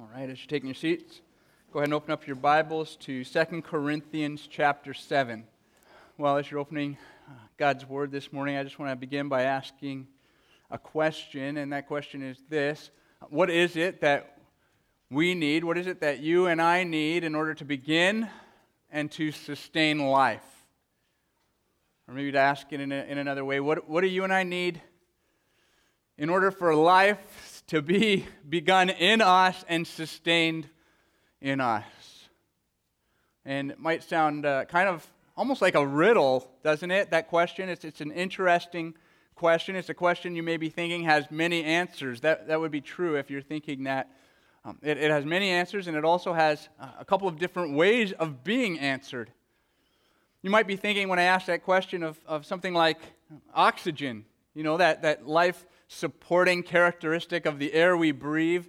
All right, as you're taking your seats, go ahead and open up your Bibles to 2 Corinthians chapter 7. Well, as you're opening uh, God's Word this morning, I just want to begin by asking a question, and that question is this What is it that we need? What is it that you and I need in order to begin and to sustain life? Or maybe to ask it in, a, in another way, what, what do you and I need in order for life to be begun in us and sustained in us. And it might sound uh, kind of almost like a riddle, doesn't it? That question. It's, it's an interesting question. It's a question you may be thinking has many answers. That, that would be true if you're thinking that. Um, it, it has many answers, and it also has a couple of different ways of being answered. You might be thinking when I ask that question of, of something like oxygen, you know, that, that life supporting characteristic of the air we breathe.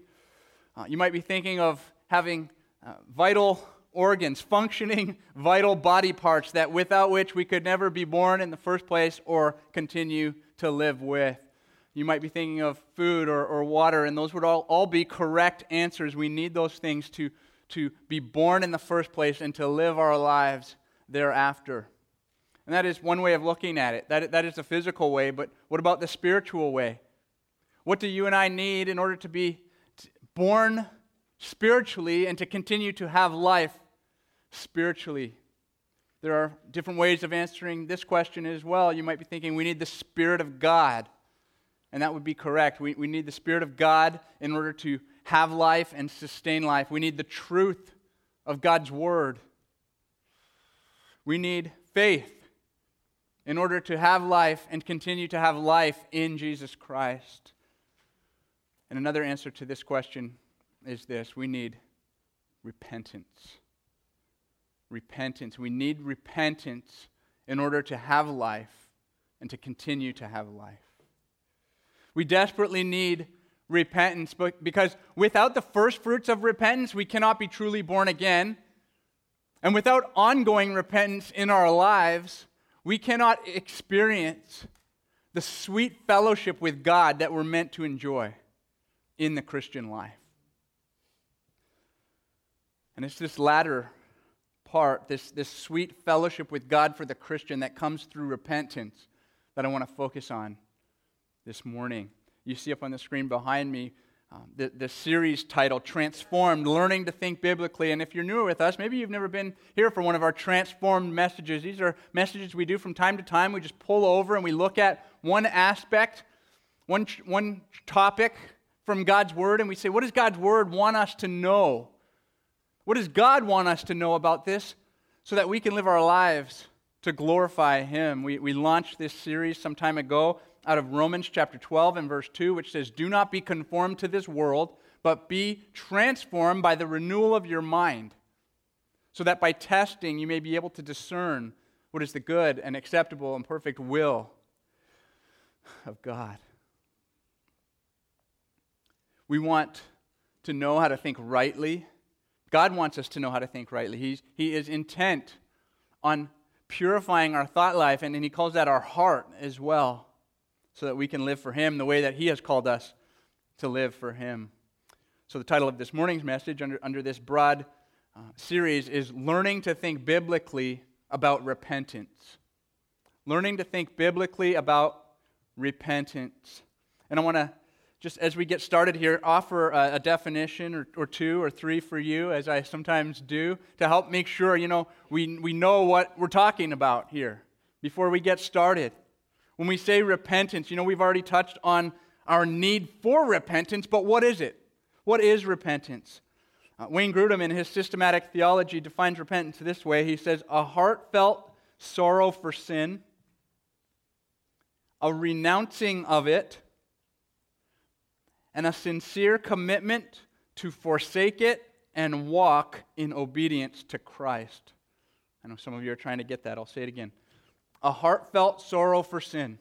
Uh, you might be thinking of having uh, vital organs, functioning vital body parts that without which we could never be born in the first place or continue to live with. You might be thinking of food or, or water, and those would all, all be correct answers. We need those things to, to be born in the first place and to live our lives thereafter. And that is one way of looking at it. That, that is the physical way, but what about the spiritual way? What do you and I need in order to be born spiritually and to continue to have life spiritually? There are different ways of answering this question as well. You might be thinking we need the Spirit of God. And that would be correct. We, we need the Spirit of God in order to have life and sustain life. We need the truth of God's Word. We need faith in order to have life and continue to have life in Jesus Christ. And another answer to this question is this we need repentance. Repentance. We need repentance in order to have life and to continue to have life. We desperately need repentance because without the first fruits of repentance, we cannot be truly born again. And without ongoing repentance in our lives, we cannot experience the sweet fellowship with God that we're meant to enjoy in the Christian life. And it's this latter part, this, this sweet fellowship with God for the Christian that comes through repentance, that I want to focus on this morning. You see up on the screen behind me um, the, the series title, Transformed Learning to Think Biblically. And if you're newer with us, maybe you've never been here for one of our transformed messages. These are messages we do from time to time. We just pull over and we look at one aspect, one, one topic from God's Word and we say, what does God's Word want us to know? What does God want us to know about this so that we can live our lives to glorify Him? We, we launched this series some time ago out of Romans chapter 12 and verse 2, which says, Do not be conformed to this world, but be transformed by the renewal of your mind, so that by testing you may be able to discern what is the good and acceptable and perfect will of God. We want to know how to think rightly. God wants us to know how to think rightly. He's, he is intent on purifying our thought life, and, and He calls that our heart as well, so that we can live for Him the way that He has called us to live for Him. So, the title of this morning's message under, under this broad uh, series is Learning to Think Biblically About Repentance. Learning to think biblically about repentance. And I want to just as we get started here, offer a, a definition or, or, two or three for you, as I sometimes do, to help make sure, you know, we, we know what we're talking about here before we get started. When we say repentance, you know, we've already touched on our need for repentance, but what is it? What is repentance? Uh, Wayne Grudem, in his systematic theology, defines repentance this way. He says, a heartfelt sorrow for sin, a renouncing of it, and a sincere commitment to forsake it and walk in obedience to Christ. I know some of you are trying to get that. I'll say it again. A heartfelt sorrow for sin,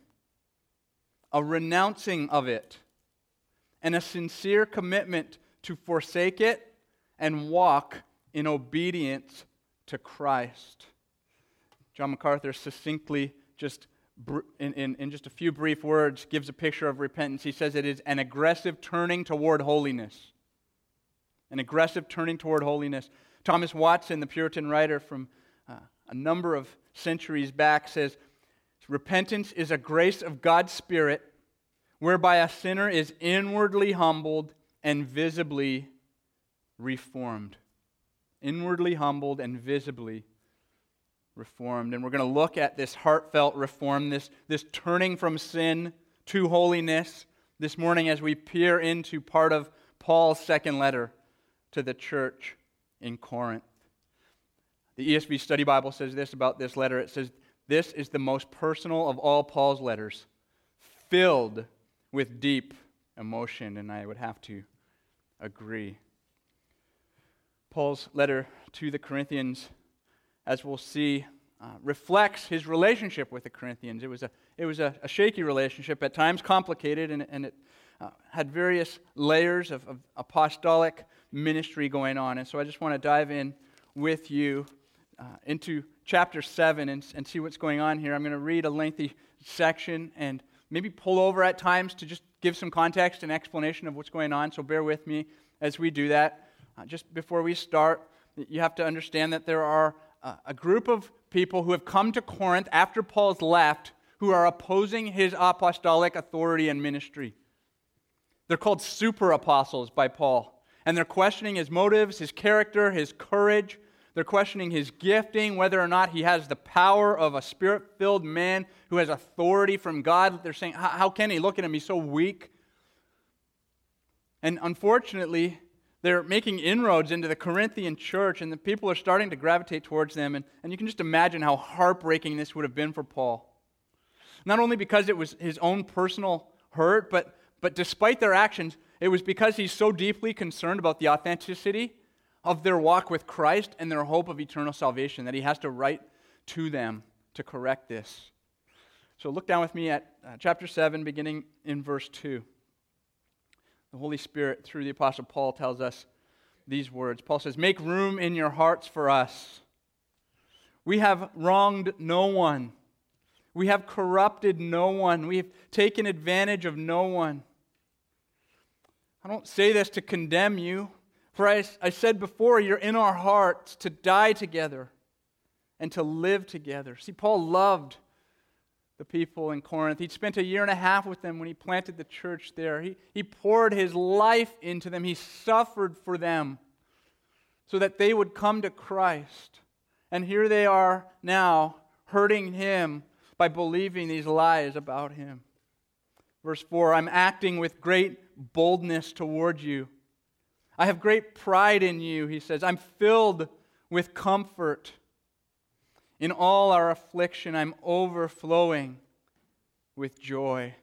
a renouncing of it, and a sincere commitment to forsake it and walk in obedience to Christ. John MacArthur succinctly just in, in, in just a few brief words, gives a picture of repentance. He says it is an aggressive turning toward holiness. an aggressive turning toward holiness. Thomas Watson, the Puritan writer from uh, a number of centuries back, says repentance is a grace of God's Spirit whereby a sinner is inwardly humbled and visibly reformed. Inwardly humbled and visibly reformed. And we're going to look at this heartfelt reform, this, this turning from sin to holiness this morning as we peer into part of Paul's second letter to the church in Corinth. The ESV Study Bible says this about this letter it says, This is the most personal of all Paul's letters, filled with deep emotion. And I would have to agree. Paul's letter to the Corinthians, as we'll see, uh, reflects his relationship with the Corinthians. It was a, it was a, a shaky relationship, at times complicated, and, and it uh, had various layers of, of, apostolic ministry going on. And so I just want to dive in with you uh, into chapter 7 and, and see what's going on here. I'm going to read a lengthy section and maybe pull over at times to just give some context and explanation of what's going on. So bear with me as we do that. Uh, just before we start, you have to understand that there are uh, a group of people who have come to Corinth after Paul's left who are opposing his apostolic authority and ministry. They're called super apostles by Paul. And they're questioning his motives, his character, his courage. They're questioning his gifting, whether or not he has the power of a spirit filled man who has authority from God. They're saying, How can he? Look at him, he's so weak. And unfortunately, they're making inroads into the Corinthian church, and the people are starting to gravitate towards them. And, and you can just imagine how heartbreaking this would have been for Paul. Not only because it was his own personal hurt, but, but despite their actions, it was because he's so deeply concerned about the authenticity of their walk with Christ and their hope of eternal salvation that he has to write to them to correct this. So look down with me at uh, chapter 7, beginning in verse 2. The Holy Spirit, through the Apostle Paul, tells us these words. Paul says, Make room in your hearts for us. We have wronged no one. We have corrupted no one. We have taken advantage of no one. I don't say this to condemn you, for I, I said before, you're in our hearts to die together and to live together. See, Paul loved the people in Corinth. He'd spent a year and a half with them when he planted the church there. He, he poured his life into them, he suffered for them so that they would come to Christ. And here they are now hurting him by believing these lies about him. Verse 4 I'm acting with great boldness toward you. I have great pride in you, he says. I'm filled with comfort. In all our affliction, I'm overflowing with joy.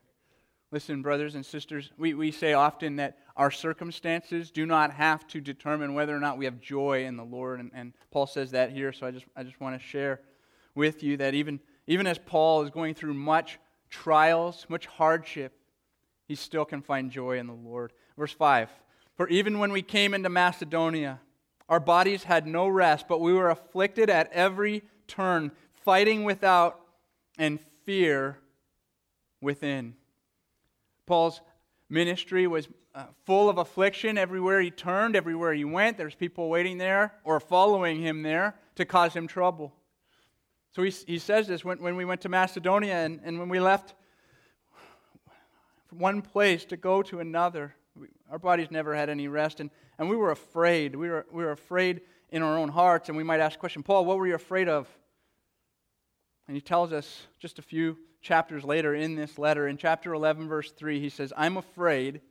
Listen, brothers and sisters, we, we say often that our circumstances do not have to determine whether or not we have joy in the Lord. And, and Paul says that here, so I just, I just want to share with you that even, even as Paul is going through much trials, much hardship, he still can find joy in the Lord. Verse 5 For even when we came into Macedonia, our bodies had no rest, but we were afflicted at every turn, fighting without and fear within. Paul's ministry was uh, full of affliction everywhere he turned, everywhere he went. There's people waiting there or following him there to cause him trouble. So he, he says this when, when we went to Macedonia and, and when we left from one place to go to another. We, our bodies never had any rest, and, and we were afraid. We were, we were afraid in our own hearts, and we might ask the question, Paul, what were you afraid of? And he tells us just a few chapters later in this letter, in chapter 11, verse 3, he says, I'm afraid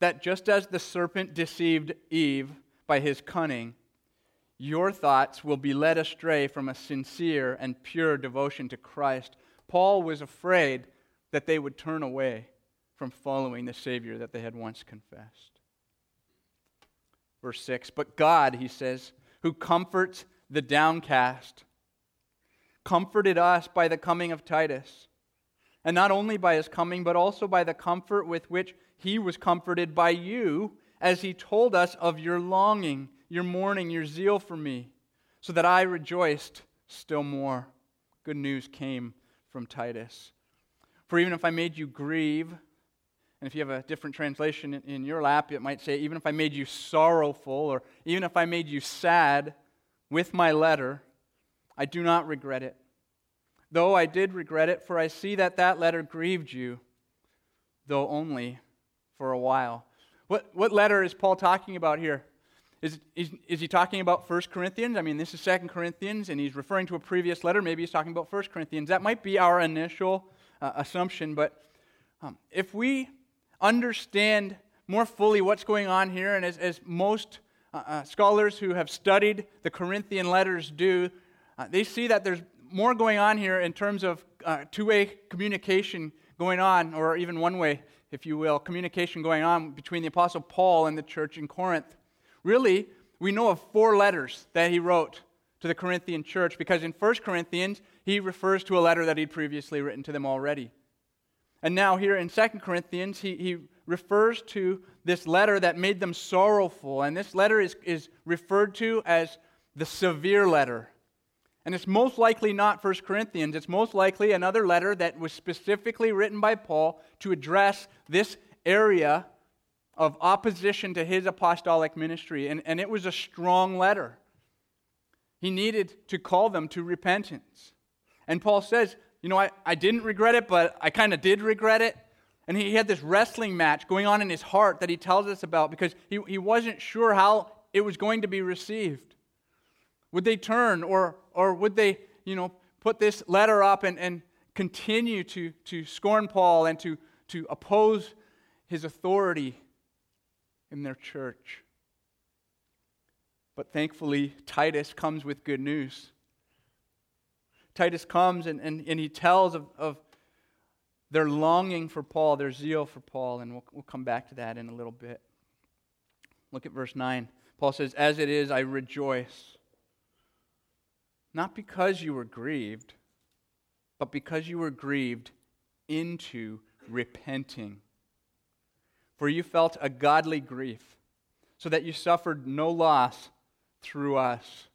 that just as the serpent deceived Eve by his cunning, your thoughts will be led astray from a sincere and pure devotion to Christ. Paul was afraid that they would turn away from following the Savior that they had once confessed. Verse 6 But God, he says, who comforts the downcast, comforted us by the coming of Titus. And not only by his coming, but also by the comfort with which he was comforted by you, as he told us of your longing, your mourning, your zeal for me, so that I rejoiced still more. Good news came from Titus. For even if I made you grieve, And if you have a different translation in your lap, it might say, even if I made you sorrowful, or even if I made you sad with my letter, I do not regret it. Though I did regret it, for I see that that letter grieved you, though only for a while. What, what letter is Paul talking about here? Is, is, is he talking about 1 Corinthians? I mean, this is 2 Corinthians, and he's referring to a previous letter. Maybe he's talking about 1 Corinthians. That might be our initial uh, assumption, but um, if we understand more fully what's going on here, and as, as most uh, uh, scholars who have studied the Corinthian letters do, uh, they see that there's more going on here in terms of uh, two way communication going on, or even one way, if you will, communication going on between the Apostle Paul and the church in Corinth. Really, we know of four letters that he wrote to the Corinthian church because in 1 Corinthians, he refers to a letter that he'd previously written to them already. And now, here in 2 Corinthians, he, he refers to this letter that made them sorrowful. And this letter is, is referred to as the severe letter. And it's most likely not 1 Corinthians. It's most likely another letter that was specifically written by Paul to address this area of opposition to his apostolic ministry. And, and it was a strong letter. He needed to call them to repentance. And Paul says, you know, I, I didn't regret it, but I kind of did regret it. And he had this wrestling match going on in his heart that he tells us about because he, he wasn't sure how it was going to be received. Would they turn or, or would they, you know, put this letter up and, and continue to, to scorn Paul and to, to oppose his authority in their church? But thankfully, Titus comes with good news. Titus comes and, and, and he tells of, of their longing for Paul, their zeal for Paul, and we'll, we'll come back to that in a little bit. Look at verse 9. Paul says, As it is, I rejoice. Not because you were grieved, but because you were grieved into repenting. For you felt a godly grief, so that you suffered no loss through us.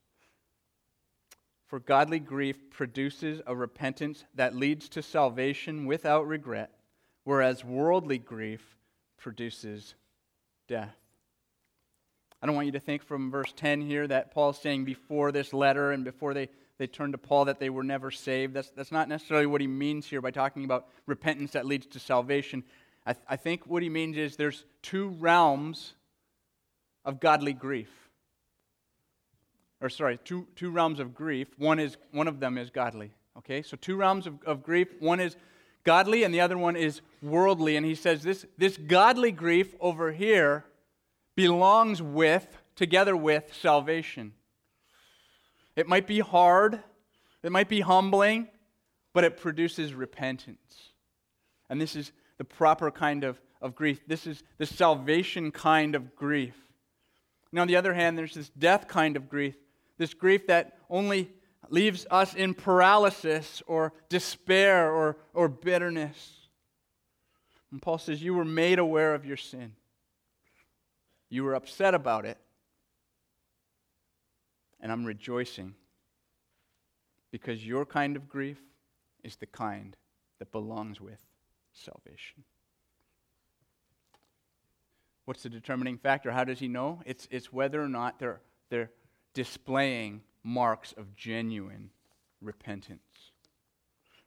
For godly grief produces a repentance that leads to salvation without regret, whereas worldly grief produces death. I don't want you to think from verse 10 here that Paul's saying before this letter and before they, they turned to Paul that they were never saved. That's, that's not necessarily what he means here by talking about repentance that leads to salvation. I, th- I think what he means is there's two realms of godly grief or sorry, two, two realms of grief. One, is, one of them is godly. Okay, so two realms of, of grief. One is godly, and the other one is worldly. And he says this, this godly grief over here belongs with, together with, salvation. It might be hard, it might be humbling, but it produces repentance. And this is the proper kind of, of grief. This is the salvation kind of grief. Now, on the other hand, there's this death kind of grief this grief that only leaves us in paralysis or despair or, or bitterness. And Paul says, You were made aware of your sin. You were upset about it. And I'm rejoicing because your kind of grief is the kind that belongs with salvation. What's the determining factor? How does he know? It's, it's whether or not they're, they're displaying marks of genuine repentance.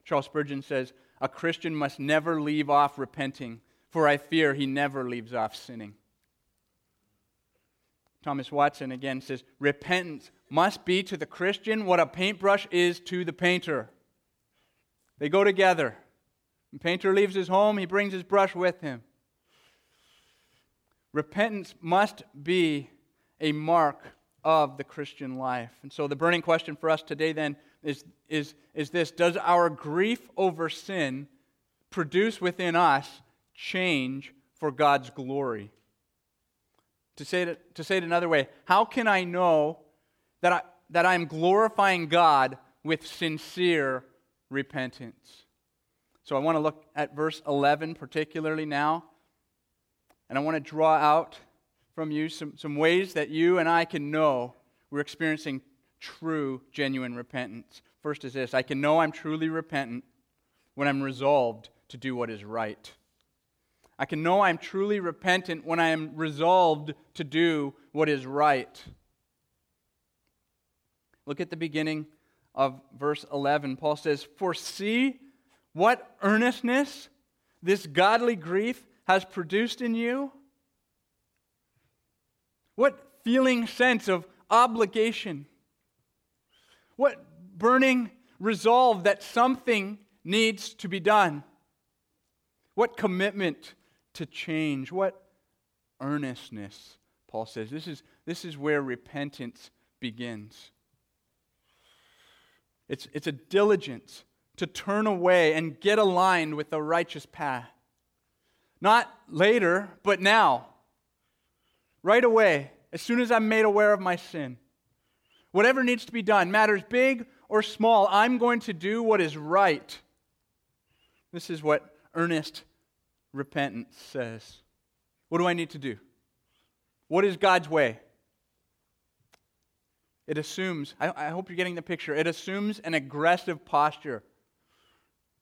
Charles Spurgeon says, A Christian must never leave off repenting, for I fear he never leaves off sinning. Thomas Watson again says, Repentance must be to the Christian what a paintbrush is to the painter. They go together. The painter leaves his home, he brings his brush with him. Repentance must be a mark of the Christian life. And so the burning question for us today then is, is, is this Does our grief over sin produce within us change for God's glory? To say it, to say it another way, how can I know that, I, that I'm glorifying God with sincere repentance? So I want to look at verse 11 particularly now, and I want to draw out from you some, some ways that you and I can know we're experiencing true, genuine repentance. First is this I can know I'm truly repentant when I'm resolved to do what is right. I can know I'm truly repentant when I am resolved to do what is right. Look at the beginning of verse 11. Paul says, For see what earnestness this godly grief has produced in you? What feeling sense of obligation? What burning resolve that something needs to be done? What commitment to change? What earnestness, Paul says. This is, this is where repentance begins. It's, it's a diligence to turn away and get aligned with the righteous path. Not later, but now. Right away, as soon as I'm made aware of my sin. Whatever needs to be done, matters big or small, I'm going to do what is right. This is what earnest repentance says. What do I need to do? What is God's way? It assumes, I, I, hope you're getting the picture, it assumes an aggressive posture.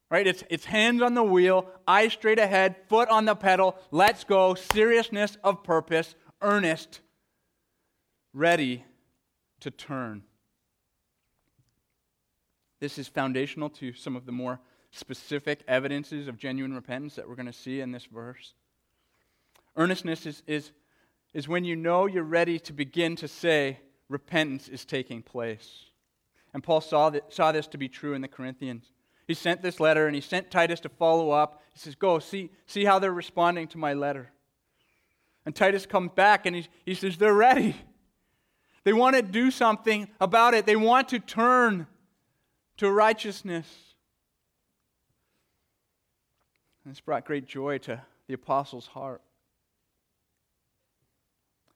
Right? It's, it's hands on the wheel, eyes straight ahead, foot on the pedal, let's go, seriousness of purpose, earnest, ready to turn. This is foundational to some of the more specific evidences of genuine repentance that we're going to see in this verse. Earnestness is, is, is when you know you're ready to begin to say, repentance is taking place. And Paul saw, that, saw this to be true in the Corinthians. He sent this letter and he sent Titus to follow up. He says, Go, see, see how they're responding to my letter. And Titus comes back and he, he says, They're ready. They want to do something about it, they want to turn to righteousness. And this brought great joy to the apostle's heart.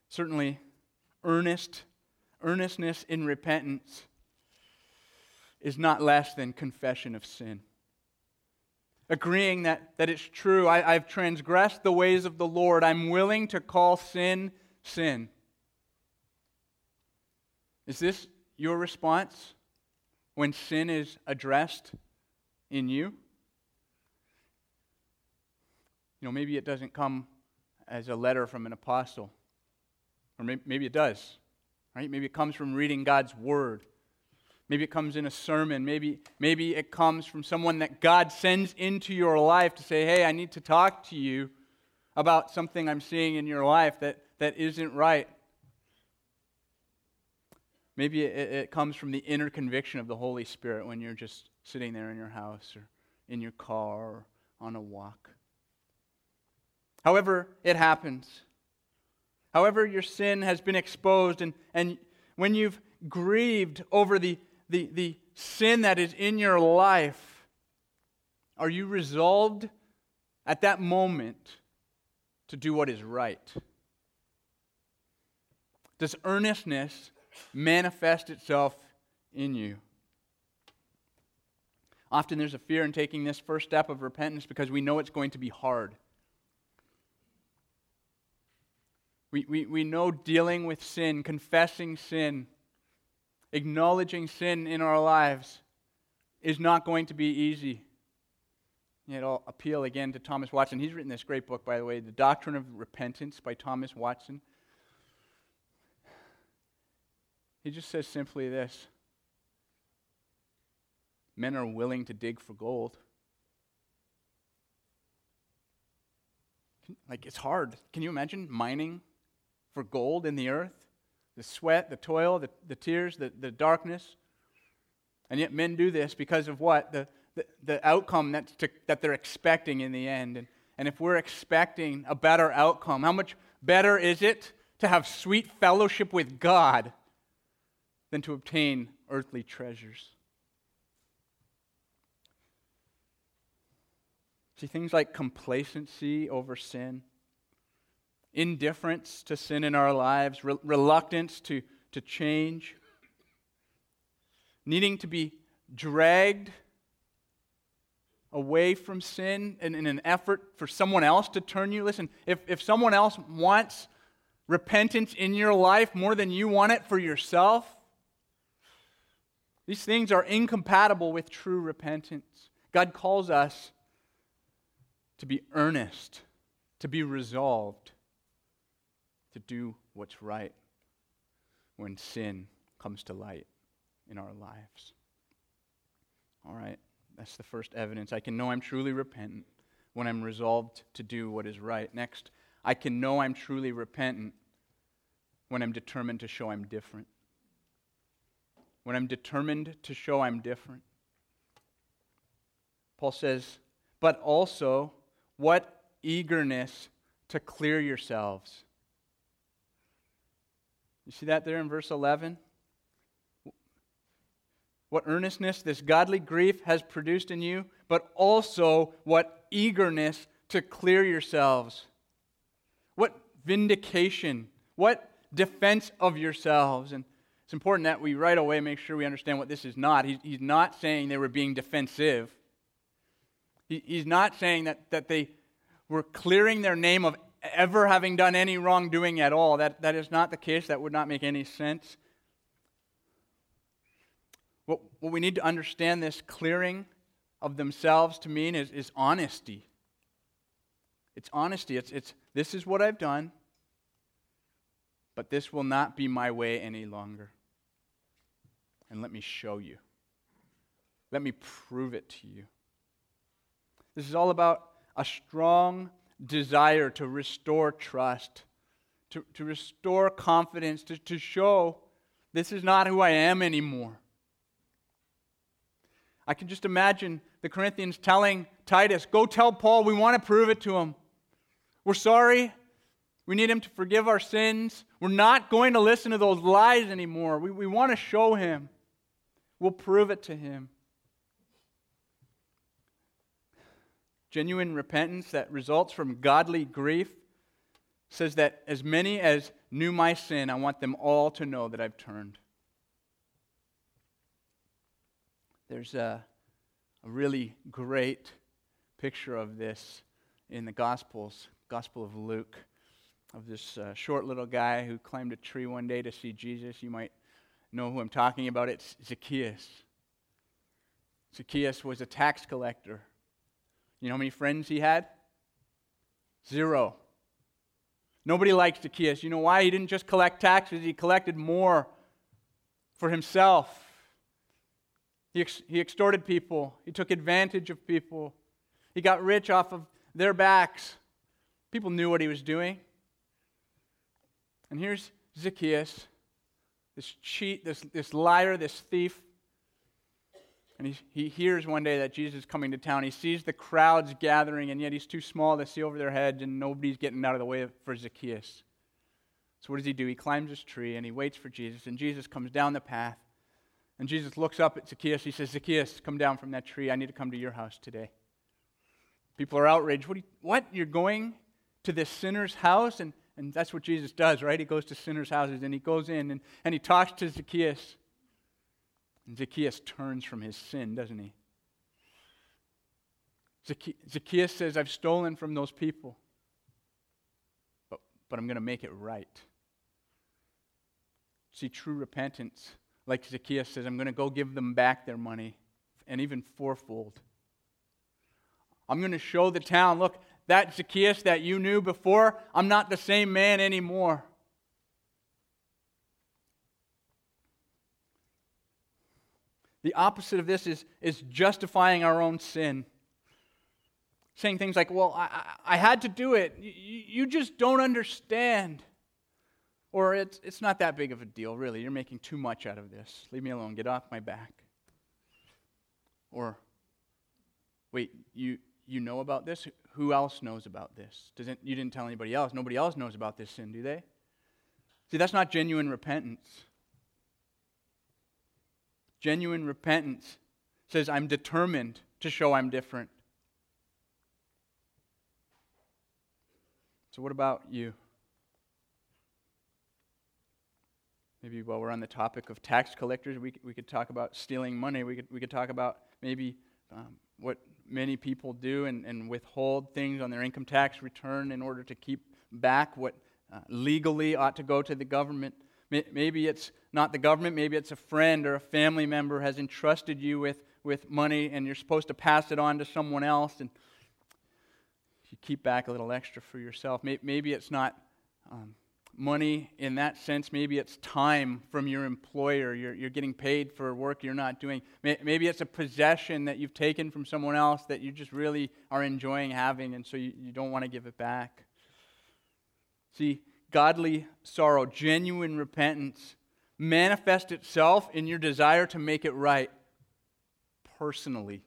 Certainly, earnest, earnestness in repentance is not less than confession of sin. Agreeing that, that it's true, I, I've transgressed the ways of the Lord. I'm willing to call sin sin. Is this your response when sin is addressed in you? You know, maybe it doesn't come as a letter from an apostle, or maybe, maybe it does, right? Maybe it comes from reading God's word. Maybe it comes in a sermon. Maybe, maybe it comes from someone that God sends into your life to say, hey, I need to talk to you about something I'm seeing in your life that, that isn't right. Maybe it, it comes from the inner conviction of the Holy Spirit when you're just sitting there in your house or in your car or on a walk. However, it happens. However, your sin has been exposed, and, and when you've grieved over the, the, the sin that is in your life, are you resolved at that moment to do what is right? Does earnestness manifest itself in you? Often there's a fear in taking this first step of repentance because we know it's going to be hard. We, we, we know dealing with sin, confessing sin, acknowledging sin in our lives is not going to be easy. Yet I'll appeal again to Thomas Watson. He's written this great book, by the way, The Doctrine of Repentance by Thomas Watson. He just says simply this Men are willing to dig for gold. Like, it's hard. Can you imagine mining for gold in the earth, the sweat, the toil, the, the tears, the, the darkness. And yet men do this because of what? The, the, the outcome that's to, that they're expecting in the end. And, and if we're expecting a better outcome, how much better is it to have sweet fellowship with God than to obtain earthly treasures? See, things like complacency over sin indifference to sin in our lives, re- reluctance to, to change, needing to be dragged away from sin in, in, an effort for someone else to turn you. Listen, if, if someone else wants repentance in your life more than you want it for yourself, these things are incompatible with true repentance. God calls us to be earnest to be resolved to do what's right when sin comes to light in our lives. All right, that's the first evidence. I can know I'm truly repentant when I'm resolved to do what is right. Next, I can know I'm truly repentant when I'm determined to show I'm different. When I'm determined to show I'm different. Paul says, but also, what eagerness to clear yourselves. You see that there in verse 11? What earnestness this godly grief has produced in you, but also what eagerness to clear yourselves. What vindication, what defense of yourselves. And it's important that we right away make sure we understand what this is not. He's, he's not saying they were being defensive. He, he's not saying that, that they were clearing their name of ever having done any wrongdoing at all. That, that is not the case. That would not make any sense. What, what we need to understand this clearing of themselves to mean is, is honesty. It's honesty. It's, it's this is what I've done, but this will not be my way any longer. And let me show you. Let me prove it to you. This is all about a strong desire to restore trust, to, to restore confidence, to, to show this is not who I am anymore. I can just imagine the Corinthians telling Titus, Go tell Paul, we want to prove it to him. We're sorry. We need him to forgive our sins. We're not going to listen to those lies anymore. We, we want to show him. We'll prove it to him. Genuine repentance that results from godly grief says that as many as knew my sin, I want them all to know that I've turned. There's a, a really great picture of this in the Gospels, Gospel of Luke, of this uh, short little guy who climbed a tree one day to see Jesus. You might know who I'm talking about. It's Zacchaeus. Zacchaeus was a tax collector. You know how many friends he had? Zero. Nobody liked Zacchaeus. You know why? He didn't just collect taxes, he collected more for himself. He, ex- he extorted people, he took advantage of people, he got rich off of their backs. People knew what he was doing. And here's Zacchaeus, this cheat, this, this liar, this thief. And he, he hears one day that Jesus is coming to town. He sees the crowds gathering, and yet he's too small to see over their heads, and nobody's getting out of the way for Zacchaeus. So, what does he do? He climbs his tree and he waits for Jesus, and Jesus comes down the path. And Jesus looks up at Zacchaeus. He says, Zacchaeus, come down from that tree. I need to come to your house today. People are outraged. What? You, what? You're going to this sinner's house? And, and that's what Jesus does, right? He goes to sinners' houses and he goes in and, and he talks to Zacchaeus. And Zacchaeus turns from his sin, doesn't he? Zacchaeus says, I've stolen from those people, but, but I'm going to make it right. See, true repentance, like Zacchaeus says, I'm going to go give them back their money, and even fourfold. I'm going to show the town look, that Zacchaeus that you knew before, I'm not the same man anymore. The opposite of this is, is justifying our own sin. Saying things like, well, I, I had to do it. You, you just don't understand. Or it's, it's not that big of a deal, really. You're making too much out of this. Leave me alone. Get off my back. Or, wait, you, you know about this? Who else knows about this? Doesn't, you didn't tell anybody else. Nobody else knows about this sin, do they? See, that's not genuine repentance. Genuine repentance says, I'm determined to show I'm different. So, what about you? Maybe while we're on the topic of tax collectors, we, we could talk about stealing money. We could, we could talk about maybe um, what many people do and, and withhold things on their income tax return in order to keep back what uh, legally ought to go to the government. Maybe it's not the government, maybe it's a friend or a family member has entrusted you with, with money and you're supposed to pass it on to someone else. And you keep back a little extra for yourself. Maybe it's not um, money in that sense. Maybe it's time from your employer. You're, you're getting paid for work you're not doing. Maybe it's a possession that you've taken from someone else that you just really are enjoying having, and so you, you don't want to give it back. See, godly sorrow, genuine repentance, manifest itself in your desire to make it right personally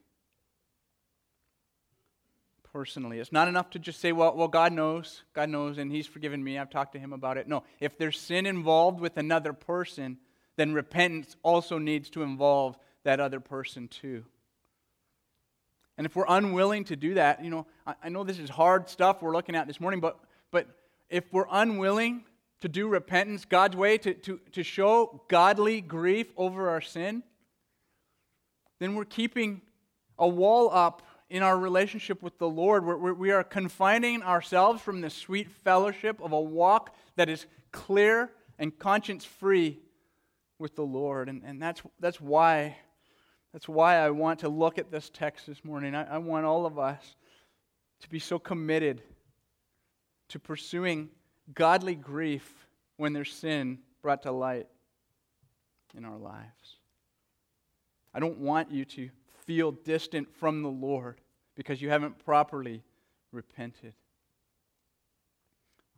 personally. It's not enough to just say, well, well, God knows. God knows, and He's forgiven me. I've talked to Him about it. No, if there's sin involved with another person, then repentance also needs to involve that other person too. And if we're unwilling to do that, you know, I, I know this is hard stuff we're looking at this morning, but, but if we're unwilling to do repentance God's way, to, to, to show godly grief over our sin, then we're keeping a wall up in our relationship with the Lord. We're, we are confining ourselves from the sweet fellowship of a walk that is clear and conscience free with the Lord. And, and that's, that's, why, that's why I want to look at this text this morning. I, I want all of us to be so committed to pursuing godly grief when there's sin brought to light in our lives. I don't want you to feel distant from the Lord because you haven't properly repented.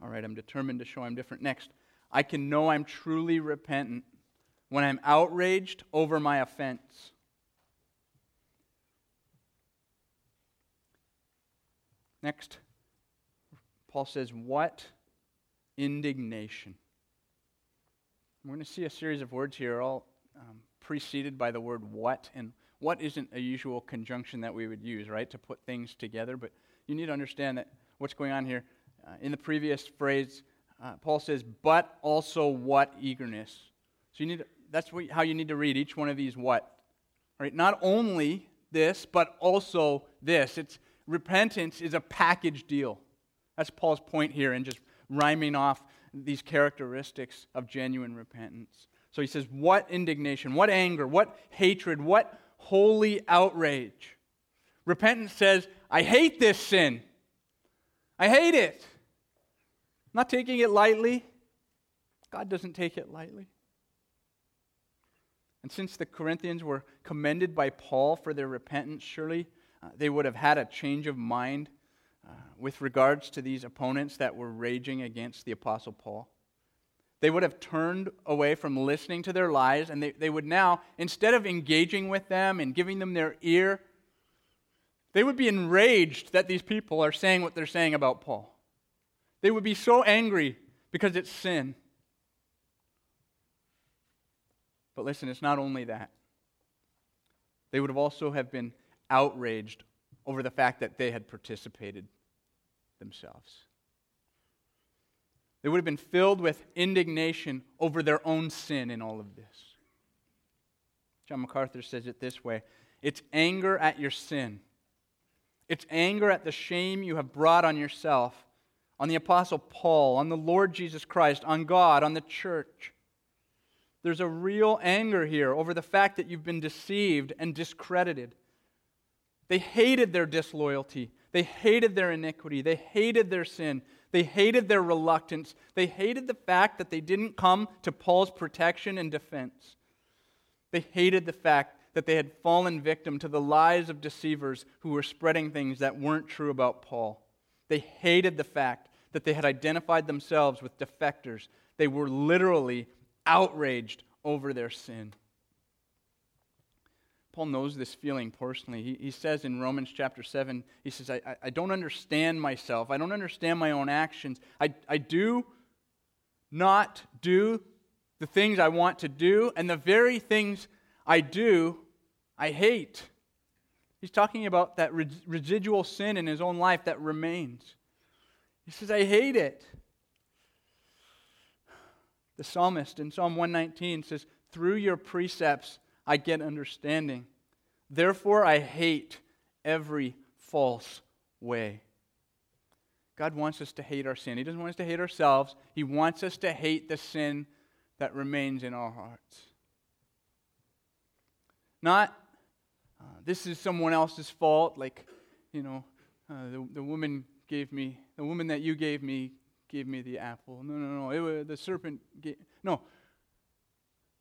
All right, I'm determined to show I'm different. Next, I can know I'm truly repentant when I'm outraged over my offense. Next, Paul says, What indignation? We're going to see a series of words here, all um, preceded by the word what. And what isn't a usual conjunction that we would use, right, to put things together. But you need to understand that what's going on here. Uh, in the previous phrase, uh, Paul says, but also what eagerness. So you need to, that's what, how you need to read each one of these what. Right? Not only this, but also this. It's repentance is a package deal. That's Paul's point here in just rhyming off these characteristics of genuine repentance. So he says, What indignation, what anger, what hatred, what holy outrage. Repentance says, I hate this sin. I hate it. I'm not taking it lightly. God doesn't take it lightly. And since the Corinthians were commended by Paul for their repentance, surely uh, they would have had a change of mind uh, with regards to these opponents that were raging against the Apostle Paul. They would have turned away from listening to their lies, and they, they would now, instead of engaging with them and giving them their ear, they would be enraged that these people are saying what they're saying about Paul. They would be so angry because it's sin. But listen, it's not only that. They would have also have been outraged over the fact that they had participated themselves. They would have been filled with indignation over their own sin in all of this. John MacArthur says it this way it's anger at your sin, it's anger at the shame you have brought on yourself, on the Apostle Paul, on the Lord Jesus Christ, on God, on the church. There's a real anger here over the fact that you've been deceived and discredited. They hated their disloyalty. They hated their iniquity. They hated their sin. They hated their reluctance. They hated the fact that they didn't come to Paul's protection and defense. They hated the fact that they had fallen victim to the lies of deceivers who were spreading things that weren't true about Paul. They hated the fact that they had identified themselves with defectors. They were literally outraged over their sin. Paul knows this feeling personally. He, he says in Romans chapter 7, he says, I, I don't understand myself. I don't understand my own actions. I, I do not do the things I want to do, and the very things I do, I hate. He's talking about that residual sin in his own life that remains. He says, I hate it. The psalmist in Psalm 119 says, Through your precepts, I get understanding. Therefore, I hate every false way. God wants us to hate our sin. He doesn't want us to hate ourselves. He wants us to hate the sin that remains in our hearts. Not, uh, this is someone else's fault, like, you know, uh, the, the woman gave me, the woman that you gave me gave me the apple. No, no, no. It was, the serpent gave, no.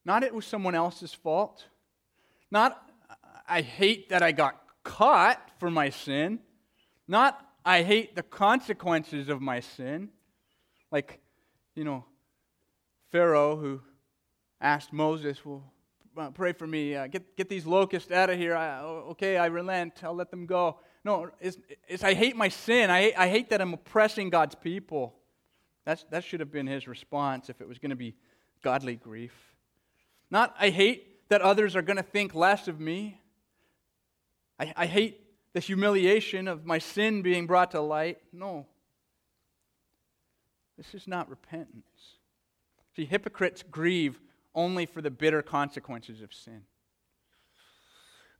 Not it was someone else's fault. Not I hate that I got caught for my sin. Not I hate the consequences of my sin. Like, you know, Pharaoh who asked Moses, Well, uh, pray for me. Uh, get, get these locusts out of here. I, okay, I relent. I'll let them go. No, it's, it's I hate my sin. I, I hate that I'm oppressing God's people. That's, that should have been his response if it was going to be godly grief. Not, I hate that others are going to think less of me. I, I hate the humiliation of my sin being brought to light. No. This is not repentance. See, hypocrites grieve only for the bitter consequences of sin.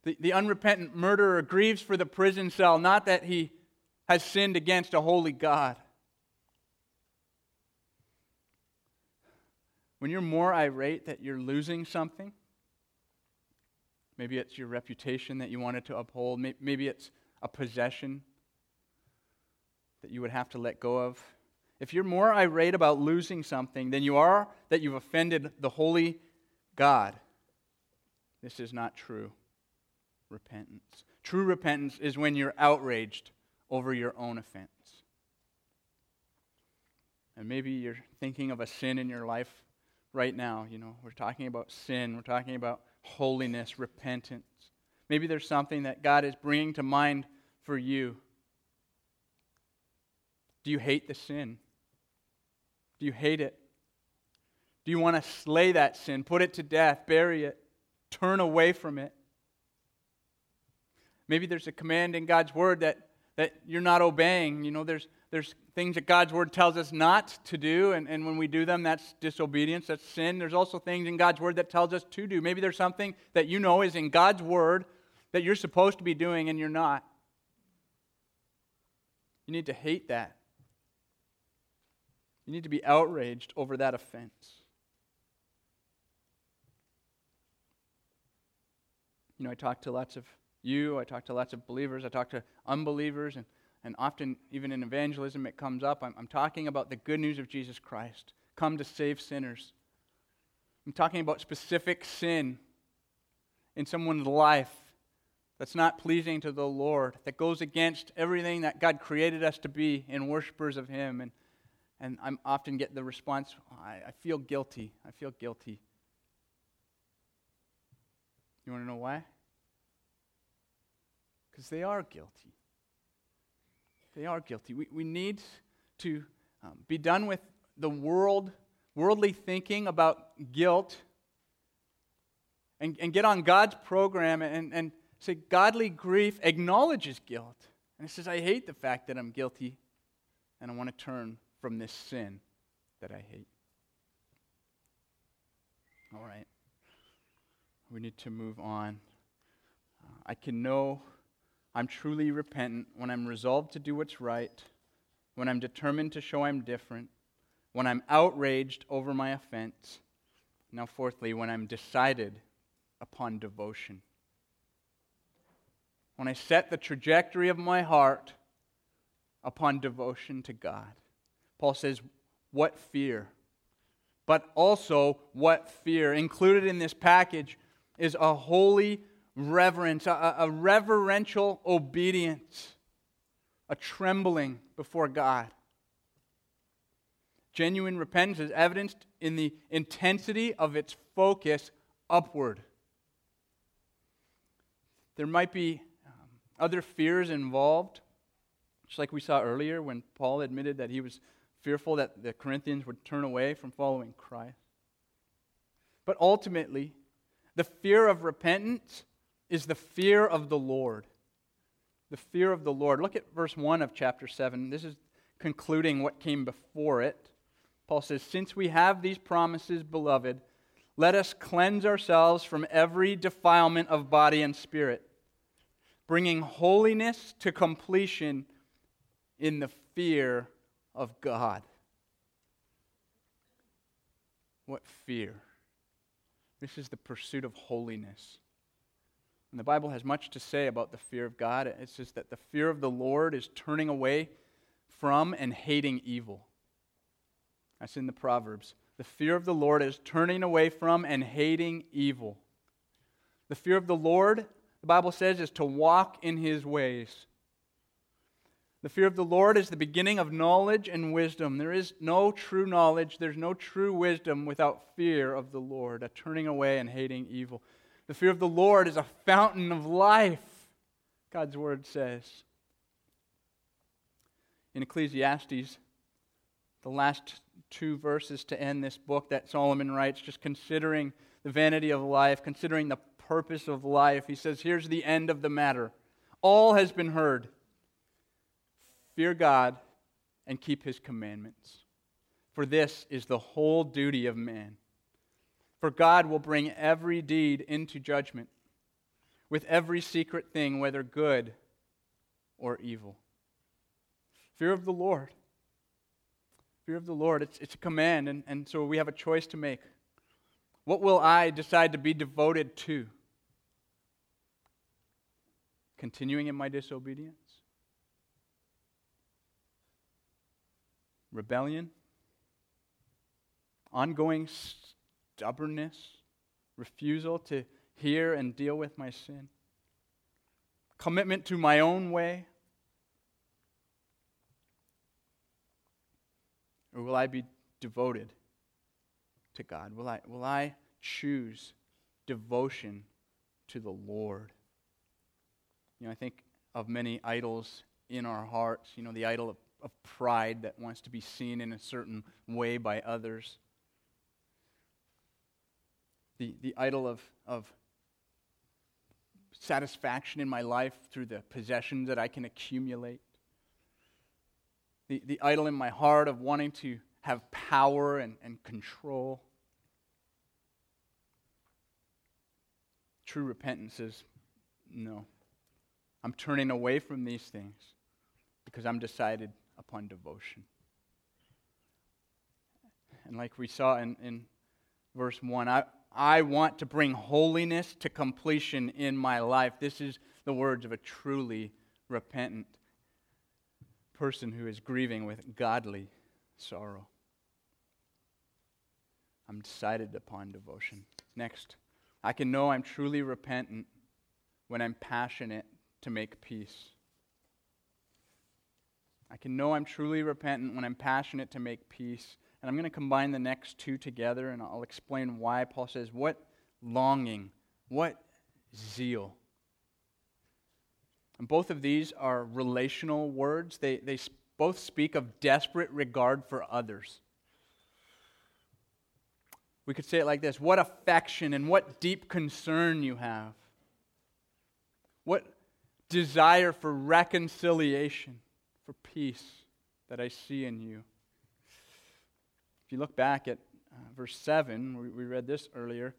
The, the unrepentant murderer grieves for the prison cell, not that he has sinned against a holy God. When you're more irate that you're losing something, maybe it's your reputation that you wanted to uphold, maybe it's a possession that you would have to let go of. If you're more irate about losing something than you are that you've offended the holy God, this is not true repentance. True repentance is when you're outraged over your own offense. And maybe you're thinking of a sin in your life right now. You know, we're talking about sin, we're talking about holiness, repentance. Maybe there's something that God is bringing to mind for you. Do you hate the sin? Do you hate it? Do you want to slay that sin, put it to death, bury it, turn away from it? Maybe there's a command in God's word that, that you're not obeying. You know, there's, there's things that God's word tells us not to do, and, and when we do them, that's disobedience, that's sin. There's also things in God's word that tells us to do. Maybe there's something that you know is in God's word that you're supposed to be doing and you're not. You need to hate that. You need to be outraged over that offense. You know, I talk to lots of you, I talk to lots of believers, I talk to unbelievers, and, and often, even in evangelism, it comes up. I'm, I'm talking about the good news of Jesus Christ, come to save sinners. I'm talking about specific sin in someone's life that's not pleasing to the Lord, that goes against everything that God created us to be in worshipers of Him. And, and I often get the response, I, I feel guilty. I feel guilty. You want to know why? Because they are guilty. They are guilty. We, we need to um, be done with the world, worldly thinking about guilt and, and get on God's program and, and say, godly grief acknowledges guilt. And it says, I hate the fact that I'm guilty and I want to turn from this sin that I hate. All right. We need to move on. Uh, I can know I'm truly repentant, when I'm resolved to do what's right, when I'm determined to show I'm different, when I'm outraged over my offense. Now, fourthly, when I'm decided upon devotion. When I set the trajectory of my heart upon devotion to God. Paul says, What fear? But also, what fear? Included in this package is a holy reverence, a, a reverential obedience, a trembling before God. Genuine repentance is evidenced in the intensity of its focus upward. There might be um, other fears involved, just like we saw earlier when Paul admitted that he was fearful that the Corinthians would turn away from following Christ. But ultimately, the fear of repentance is the fear of the Lord. The fear of the Lord. Look at verse 1 of chapter 7. This is concluding what came before it. Paul says, Since we have these promises, beloved, let us cleanse ourselves from every defilement of body and spirit, bringing holiness to completion in the fear of God. What fear? This is the pursuit of holiness. And the Bible has much to say about the fear of God. It says that the fear of the Lord is turning away from and hating evil. That's in the Proverbs. The fear of the Lord is turning away from and hating evil. The fear of the Lord, the Bible says, is to walk in his ways. The fear of the Lord is the beginning of knowledge and wisdom. There is no true knowledge, there's no true wisdom without fear of the Lord, a turning away and hating evil. The fear of the Lord is a fountain of life, God's word says. In Ecclesiastes, the last two verses to end this book that Solomon writes, just considering the vanity of life, considering the purpose of life. He says, Here's the end of the matter. All has been heard. Fear God and keep his commandments. For this is the whole duty of man. For God will bring every deed into judgment with every secret thing, whether good or evil. Fear of the Lord. Fear of the Lord, it's, it's a command, and, and so we have a choice to make. What will I decide to be devoted to? Continuing in my disobedience? Rebellion? Ongoing stubbornness? Refusal to hear and deal with my sin? Commitment to my own way? Or will I be devoted to God? Will I, will I choose devotion to the Lord? You know, I think of many idols in our hearts. You know, the idol of, of pride that wants to be seen in a certain way by others. The, the idol of, of satisfaction in my life through the possessions that I can accumulate the, the idol in my heart of wanting to have power and, and control. True repentance is no. I'm turning away from these things because I'm decided upon devotion. And like we saw in, in verse 1, I, I want to bring holiness to completion in my life. This is the words of a truly repentant person who is grieving with godly sorrow. I'm decided upon devotion. Next, I can know I'm truly repentant when I'm passionate to make peace. I can know I'm truly repentant when I'm passionate to make peace. And I'm going to combine the next two together and I'll explain why Paul says, What longing, what zeal. And both of these are relational words. They, they both speak of desperate regard for others. We could say it like this What affection and what deep concern you have. What desire for reconciliation, for peace that I see in you. If you look back at uh, verse 7, we, we read this earlier,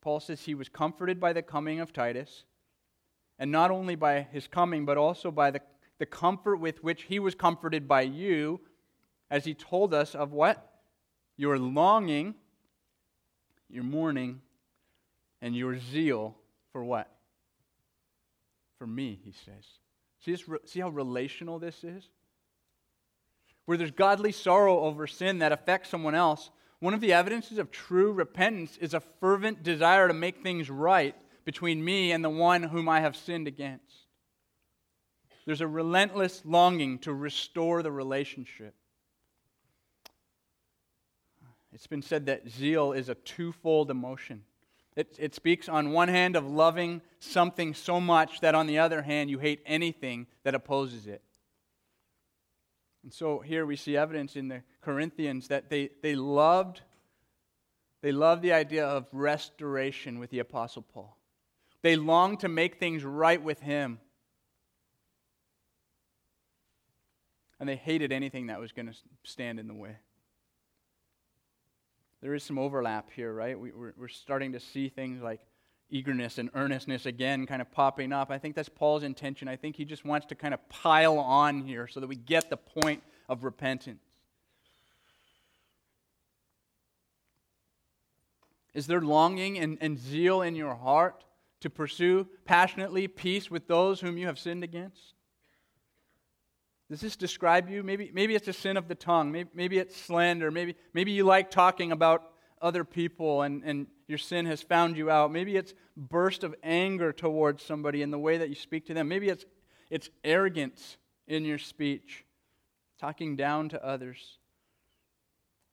Paul says he was comforted by the coming of Titus and not only by his coming, but also by the, the comfort with which he was comforted by you, as he told us of what? Your longing, your mourning, and your zeal for what? For me, he says. See, this, see how relational this is? Where there's godly sorrow over sin that affects someone else, one of the evidences of true repentance is a fervent desire to make things right between me and the one whom I have sinned against. There's a relentless longing to restore the relationship. It's been said that zeal is a twofold emotion. It, it speaks, on one hand, of loving something so much that on the other hand, you hate anything that opposes it. And so here we see evidence in the Corinthians that they, they loved they loved the idea of restoration with the Apostle Paul. They longed to make things right with him. And they hated anything that was going to stand in the way. There is some overlap here, right? We, are we're starting to see things like eagerness and earnestness again kind of popping up. I think that's Paul's intention. I think he just wants to kind of pile on here so that we get the point of repentance. Is there longing and, and zeal in your heart to pursue passionately peace with those whom you have sinned against? Does this describe you? Maybe, maybe it's a sin of the tongue. Maybe, maybe it's slander. Maybe, maybe you like talking about other people and, and your sin has found you out. Maybe it's burst of anger towards somebody in the way that you speak to them. Maybe it's, it's arrogance in your speech, talking down to others.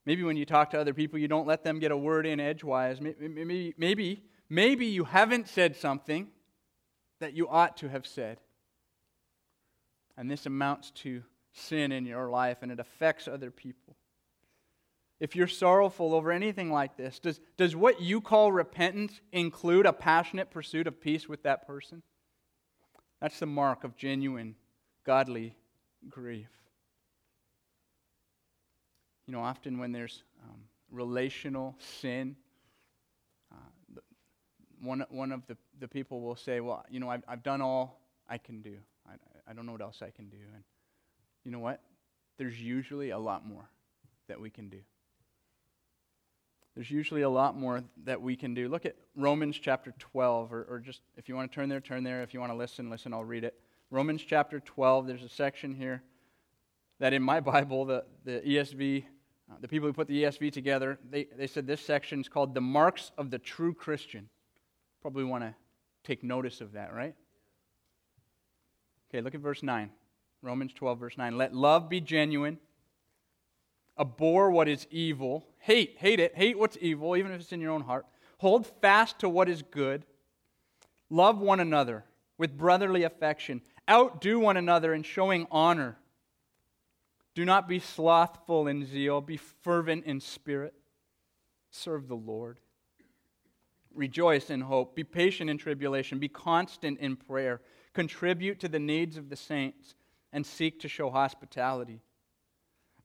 Maybe when you talk to other people, you don't let them get a word in edgewise. Maybe, maybe, maybe you haven't said something that you ought to have said. And this amounts to sin in your life and it affects other people. If you're sorrowful over anything like this, does, does what you call repentance include a passionate pursuit of peace with that person? That's the mark of genuine, godly grief. You know, often when there's um, relational sin, uh, one, one of the, the people will say, Well, you know, I've, I've done all I can do. I, I don't know what else I can do. And you know what? There's usually a lot more that we can do. There's usually a lot more that we can do. Look at Romans chapter 12, or, or just if you want to turn there, turn there. If you want to listen, listen, I'll read it. Romans chapter 12, there's a section here that in my Bible, the, the ESV, uh, the people who put the ESV together, they, they said this section is called The Marks of the True Christian. Probably want to take notice of that, right? Okay, look at verse 9. Romans 12, verse 9. Let love be genuine. Abhor what is evil. Hate, hate it. Hate what's evil, even if it's in your own heart. Hold fast to what is good. Love one another with brotherly affection. Outdo one another in showing honor. Do not be slothful in zeal. Be fervent in spirit. Serve the Lord. Rejoice in hope. Be patient in tribulation. Be constant in prayer. Contribute to the needs of the saints and seek to show hospitality.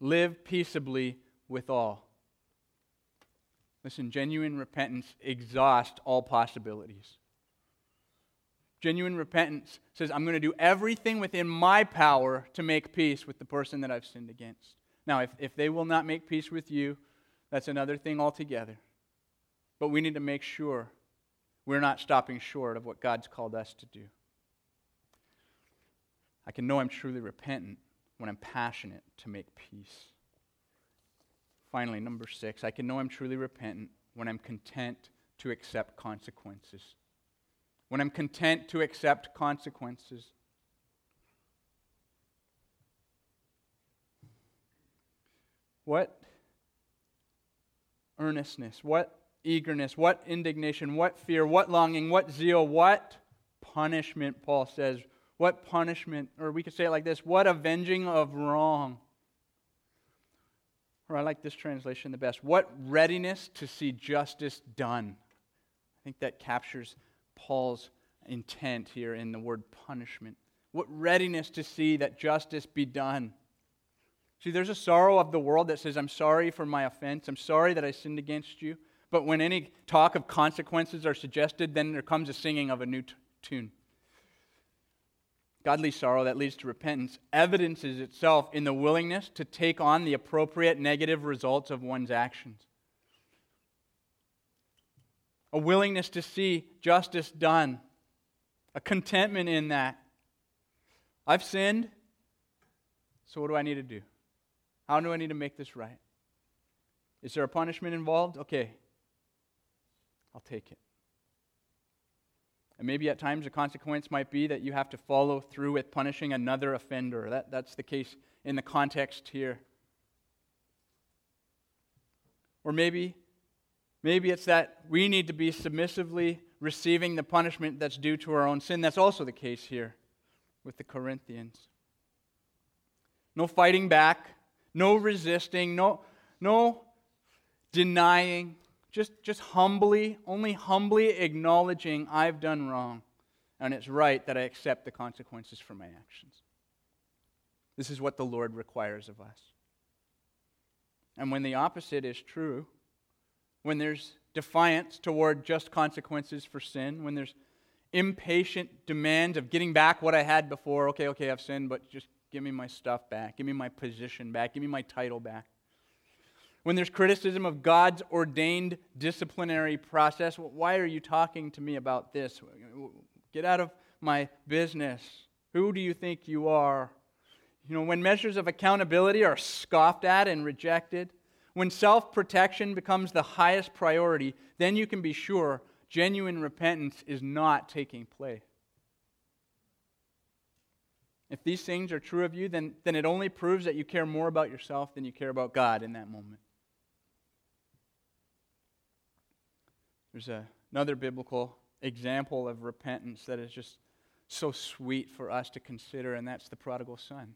live peaceably with all. Listen, genuine repentance exhausts all possibilities. Genuine repentance says, I'm going to do everything within my power to make peace with the person that I've sinned against. Now, if, if they will not make peace with you, that's another thing altogether. But we need to make sure we're not stopping short of what God's called us to do. I can know I'm truly repentant when I'm passionate to make peace. Finally, number six, I can know I'm truly repentant when I'm content to accept consequences. When I'm content to accept consequences. What earnestness, what eagerness, what indignation, what fear, what longing, what zeal, what punishment, Paul says, what punishment, or we could say it like this what avenging of wrong. Or I like this translation the best. What readiness to see justice done. I think that captures Paul's intent here in the word punishment. What readiness to see that justice be done. See, there's a sorrow of the world that says, I'm sorry for my offense. I'm sorry that I sinned against you. But when any talk of consequences are suggested, then there comes a singing of a new t- tune. Godly sorrow that leads to repentance evidences itself in the willingness to take on the appropriate negative results of one's actions. A willingness to see justice done, a contentment in that. I've sinned, so what do I need to do? How do I need to make this right? Is there a punishment involved? Okay, I'll take it. And maybe at times the consequence might be that you have to follow through with punishing another offender. That, that's the case in the context here. Or maybe, maybe it's that we need to be submissively receiving the punishment that's due to our own sin. That's also the case here with the Corinthians. No fighting back, no resisting, no, no denying, just, just humbly, only humbly acknowledging I've done wrong and it's right that I accept the consequences for my actions. This is what the Lord requires of us. And when the opposite is true, when there's defiance toward just consequences for sin, when there's impatient demands of getting back what I had before, okay, okay, I've sinned, but just give me my stuff back, give me my position back, give me my title back. When there's criticism of God's ordained disciplinary process, why are you talking to me about this? Get out of my business. Who do you think you are? You know, when measures of accountability are scoffed at and rejected, when self protection becomes the highest priority, then you can be sure genuine repentance is not taking place. If these things are true of you, then, then it only proves that you care more about yourself than you care about God in that moment. There's a, another biblical example of repentance that is just so sweet for us to consider, and that's the prodigal son.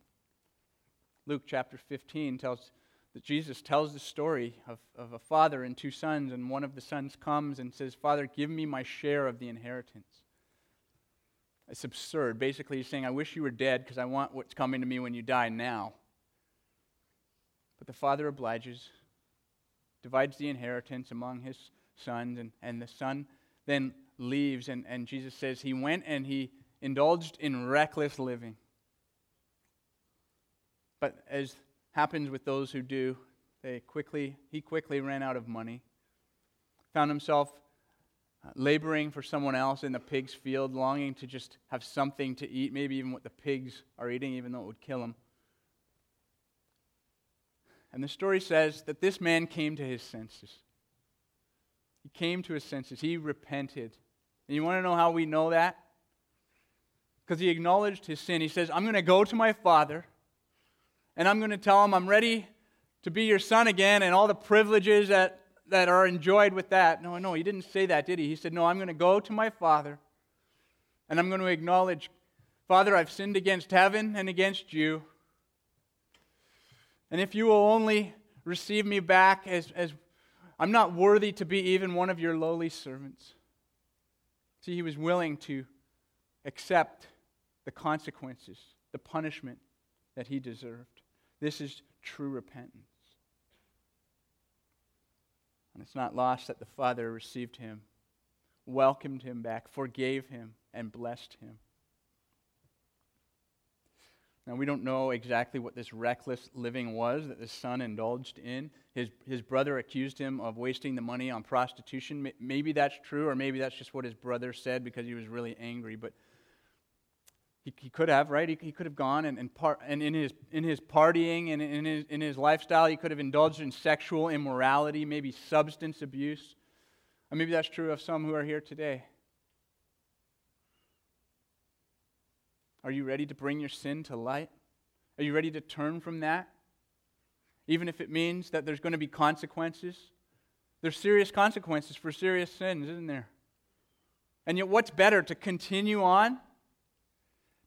Luke chapter 15 tells that Jesus tells the story of, of a father and two sons, and one of the sons comes and says, Father, give me my share of the inheritance. It's absurd. Basically, he's saying, I wish you were dead because I want what's coming to me when you die now. But the father obliges, divides the inheritance among his sons, and, and the son then leaves. And, and Jesus says he went and he indulged in reckless living. But as happens with those who do, they quickly, he quickly ran out of money, found himself uh, laboring for someone else in the pig's field, longing to just have something to eat, maybe even what the pigs are eating, even though it would kill him. And the story says that this man came to his senses. He came to his senses. He repented. And you want to know how we know that? Because he acknowledged his sin. He says, I'm going to go to my father and I'm going to tell him I'm ready to be your son again and all the privileges that, that are enjoyed with that. No, no, he didn't say that, did he? He said, No, I'm going to go to my father and I'm going to acknowledge, Father, I've sinned against heaven and against you. And if you will only receive me back as, as I'm not worthy to be even one of your lowly servants. See, he was willing to accept the consequences, the punishment that he deserved. This is true repentance. And it's not lost that the Father received him, welcomed him back, forgave him, and blessed him. Now, we don't know exactly what this reckless living was that the son indulged in. His, his brother accused him of wasting the money on prostitution. Maybe that's true, or maybe that's just what his brother said because he was really angry. But he, he could have, right? He, he could have gone and, and, par- and in, his, in his partying and in his, in his lifestyle, he could have indulged in sexual immorality, maybe substance abuse. Or maybe that's true of some who are here today. Are you ready to bring your sin to light? Are you ready to turn from that? Even if it means that there's going to be consequences. There's serious consequences for serious sins, isn't there? And yet, what's better, to continue on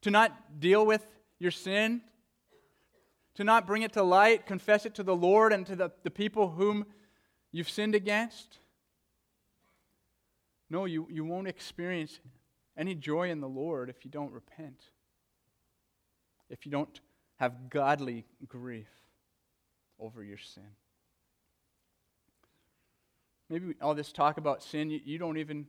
to not deal with your sin, to not bring it to light, confess it to the Lord and to the, the people whom you've sinned against? No, you, you won't experience any joy in the Lord if you don't repent, if you don't have godly grief over your sin. Maybe all this talk about sin, you, you don't even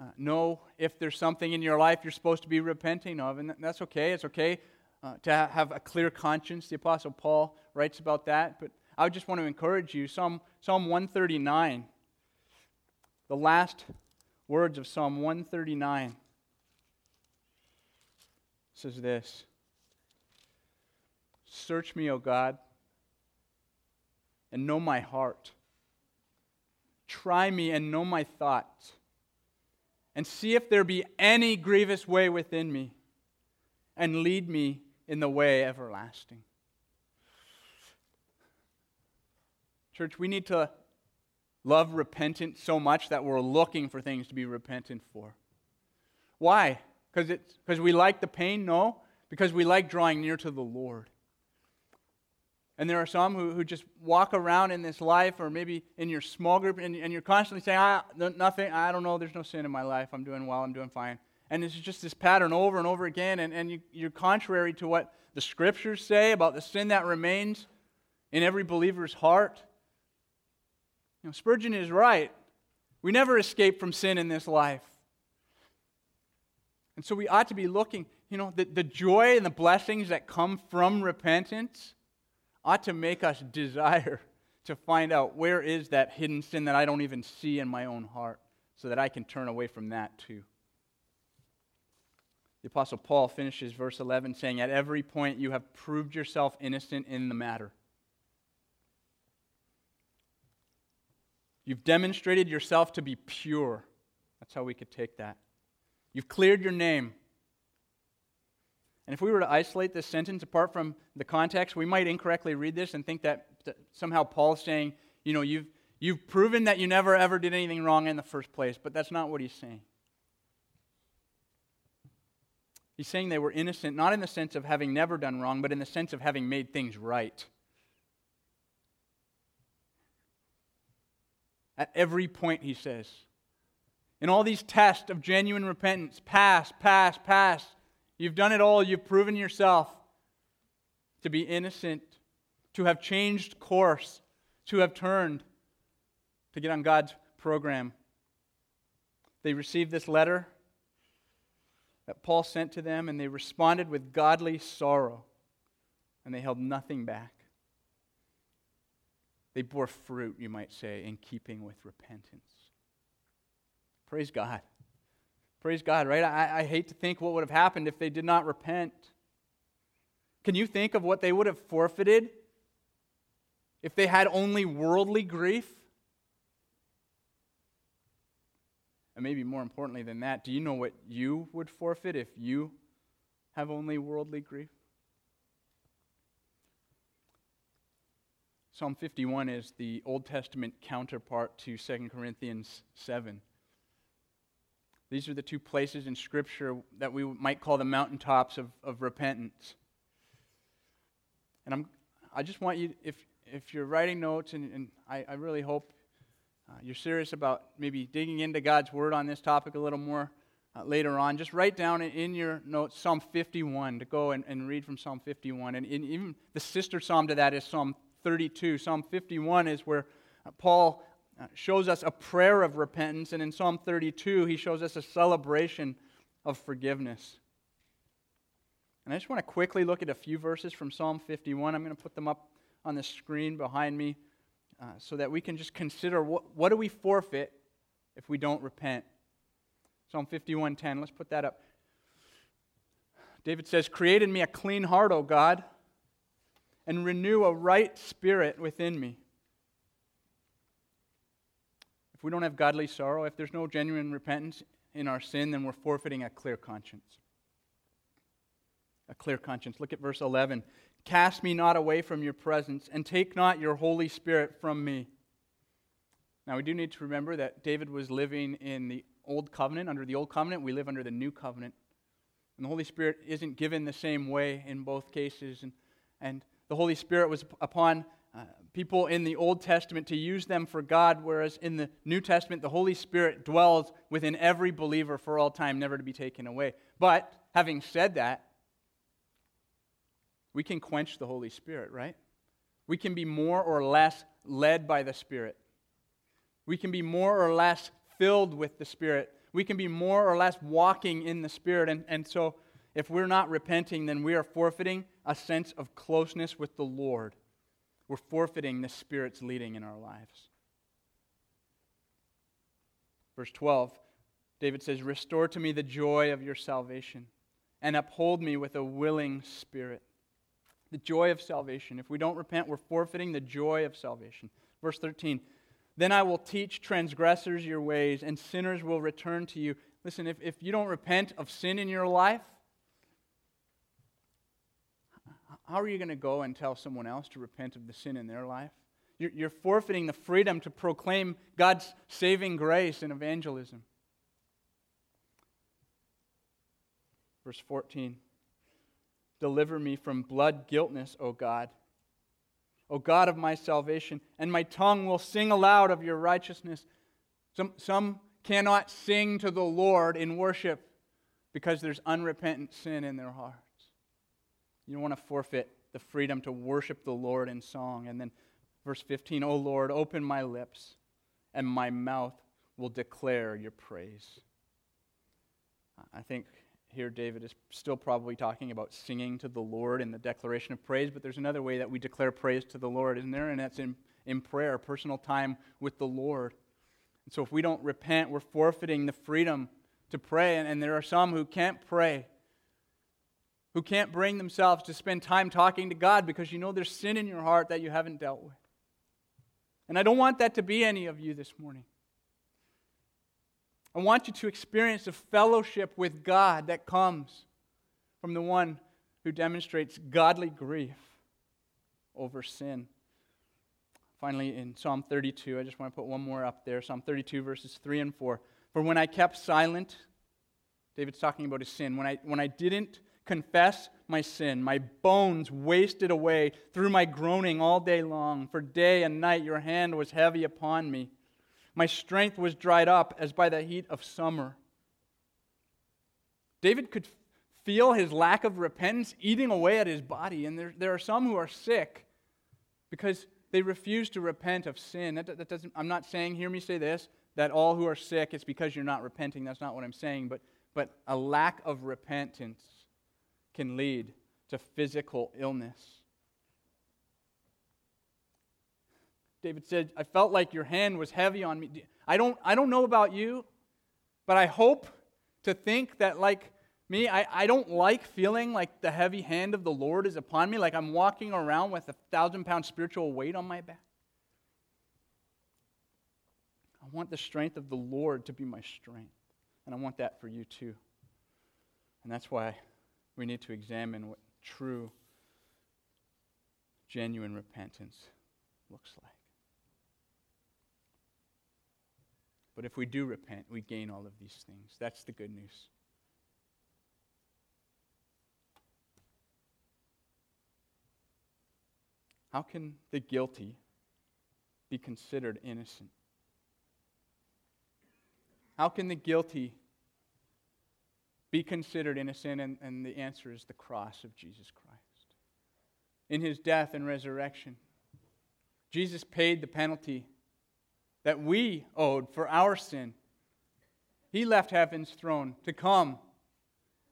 uh, know if there's something in your life you're supposed to be repenting of, and that's okay. It's okay uh, to have a clear conscience. The Apostle Paul writes about that, but I just want to encourage you. Psalm, Psalm 139, the last words of Psalm 139 says this Search me, O God, and know my heart. Try me and know my thoughts and see if there be any grievous way within me, and lead me in the way everlasting. Church, we need to love repentance so much that we're looking for things to be repentant for. Why? Because we like the pain? No. Because we like drawing near to the Lord. And there are some who, who just walk around in this life, or maybe in your small group, and, and you're constantly saying, ah, nothing, I don't know, there's no sin in my life. I'm doing well, I'm doing fine. And it's just this pattern over and over again, and, and you, you're contrary to what the scriptures say about the sin that remains in every believer's heart. You know, Spurgeon is right. We never escape from sin in this life. And so we ought to be looking, you know, the, the joy and the blessings that come from repentance ought to make us desire to find out where is that hidden sin that I don't even see in my own heart so that I can turn away from that too. The Apostle Paul finishes verse 11 saying, At every point you have proved yourself innocent in the matter. You've demonstrated yourself to be pure. That's how we could take that. You've cleared your name. And if we were to isolate this sentence apart from the context, we might incorrectly read this and think that somehow Paul's saying, you know, you've, you've proven that you never ever did anything wrong in the first place. But that's not what he's saying. He's saying they were innocent, not in the sense of having never done wrong, but in the sense of having made things right. At every point, he says. In all these tests of genuine repentance, pass, pass, pass. You've done it all. You've proven yourself to be innocent, to have changed course, to have turned, to get on God's program. They received this letter that Paul sent to them, and they responded with godly sorrow, and they held nothing back. They bore fruit, you might say, in keeping with repentance. Praise God. Praise God, right? I, I hate to think what would have happened if they did not repent. Can you think of what they would have forfeited if they had only worldly grief? And maybe more importantly than that, do you know what you would forfeit if you have only worldly grief? Psalm 51 is the Old Testament counterpart to 2 Corinthians 7. These are the two places in Scripture that we might call the mountaintops of, of repentance. And I'm, I just want you, if, if you're writing notes, and, and I, I really hope uh, you're serious about maybe digging into God's Word on this topic a little more uh, later on, just write down in your notes Psalm 51 to go and, and read from Psalm 51. And, and even the sister psalm to that is Psalm 32. Psalm 51 is where Paul shows us a prayer of repentance, and in Psalm 32, he shows us a celebration of forgiveness. And I just want to quickly look at a few verses from Psalm 51. I'm going to put them up on the screen behind me uh, so that we can just consider what, what do we forfeit if we don't repent. Psalm 51:10. Let's put that up. David says, "Create in me a clean heart, O God, and renew a right spirit within me." If we don't have godly sorrow, if there's no genuine repentance in our sin, then we're forfeiting a clear conscience. A clear conscience. Look at verse 11. Cast me not away from your presence, and take not your Holy Spirit from me. Now, we do need to remember that David was living in the Old Covenant. Under the Old Covenant, we live under the New Covenant. And the Holy Spirit isn't given the same way in both cases. And, and the Holy Spirit was upon uh, people in the Old Testament to use them for God, whereas in the New Testament, the Holy Spirit dwells within every believer for all time, never to be taken away. But having said that, we can quench the Holy Spirit, right? We can be more or less led by the Spirit. We can be more or less filled with the Spirit. We can be more or less walking in the Spirit. And, and so, if we're not repenting, then we are forfeiting a sense of closeness with the Lord we're forfeiting the Spirit's leading in our lives. Verse 12, David says, Restore to me the joy of your salvation and uphold me with a willing spirit. The joy of salvation. If we don't repent, we're forfeiting the joy of salvation. Verse 13, Then I will teach transgressors your ways, and sinners will return to you. Listen, if, if you don't repent of sin in your life, how are you going to go and tell someone else to repent of the sin in their life? You're, you're forfeiting the freedom to proclaim God's saving grace in evangelism. Verse 14 Deliver me from blood guiltness, O God. O God of my salvation, and my tongue will sing aloud of your righteousness. Some, some cannot sing to the Lord in worship because there's unrepentant sin in their hearts. You don't want to forfeit the freedom to worship the Lord in song. And then verse 15, O Lord, open my lips, and my mouth will declare your praise. I think here David is still probably talking about singing to the Lord in the declaration of praise, but there's another way that we declare praise to the Lord, isn't there? And that's in, in prayer, personal time with the Lord. And so if we don't repent, we're forfeiting the freedom to pray. And, and there are some who can't pray, who can't bring themselves to spend time talking to God because you know there's sin in your heart that you haven't dealt with. And I don't want that to be any of you this morning. I want you to experience a fellowship with God that comes from the one who demonstrates godly grief over sin. Finally, in Psalm 32, I just want to put one more up there Psalm 32, verses 3 and 4. For when I kept silent, David's talking about his sin, when I, when I didn't confess my sin, my bones wasted away through my groaning all day long. For day and night your hand was heavy upon me. My strength was dried up as by the heat of summer. David could feel his lack of repentance eating away at his body. And there, there are some who are sick because they refuse to repent of sin. That, that doesn't, I'm not saying, hear me say this, that all who are sick, it's because you're not repenting. That's not what I'm saying. But, but a lack of repentance can lead to physical illness. David said, I felt like your hand was heavy on me. I don't, I don't know about you, but I hope to think that, like me, I, I don't like feeling like the heavy hand of the Lord is upon me, like I'm walking around with a thousand pound spiritual weight on my back. I want the strength of the Lord to be my strength. And I want that for you too. And that's why we need to examine what true, genuine repentance looks like. But if we do repent, we gain all of these things. That's the good news. How can the guilty be considered innocent? How can the guilty be considered innocent? And, and the answer is the cross of Jesus Christ. In his death and resurrection, Jesus paid the penalty that we owed for our sin. He left heaven's throne to come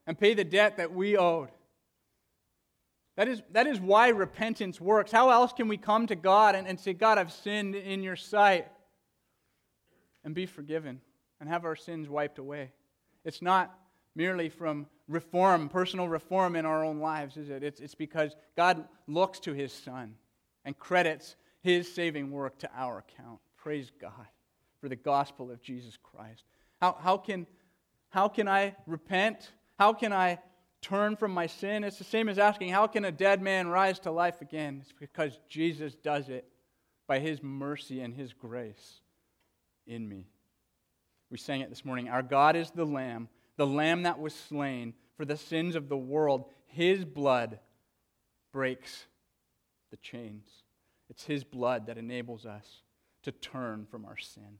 and pay the debt that we owed. That is, that is why repentance works. How else can we come to God and, and say, God, I've sinned in your sight, and be forgiven and have our sins wiped away? It's not merely from reform, personal reform in our own lives, is it? It's, it's because God looks to his Son and credits his saving work to our account. Praise God for the gospel of Jesus Christ. How, how, can, how can I repent? How can I turn from my sin? It's the same as asking, how can a dead man rise to life again? It's because Jesus does it by his mercy and his grace in me. We sang it this morning. Our God is the Lamb, the Lamb that was slain for the sins of the world. His blood breaks the chains. It's his blood that enables us to turn from our sin.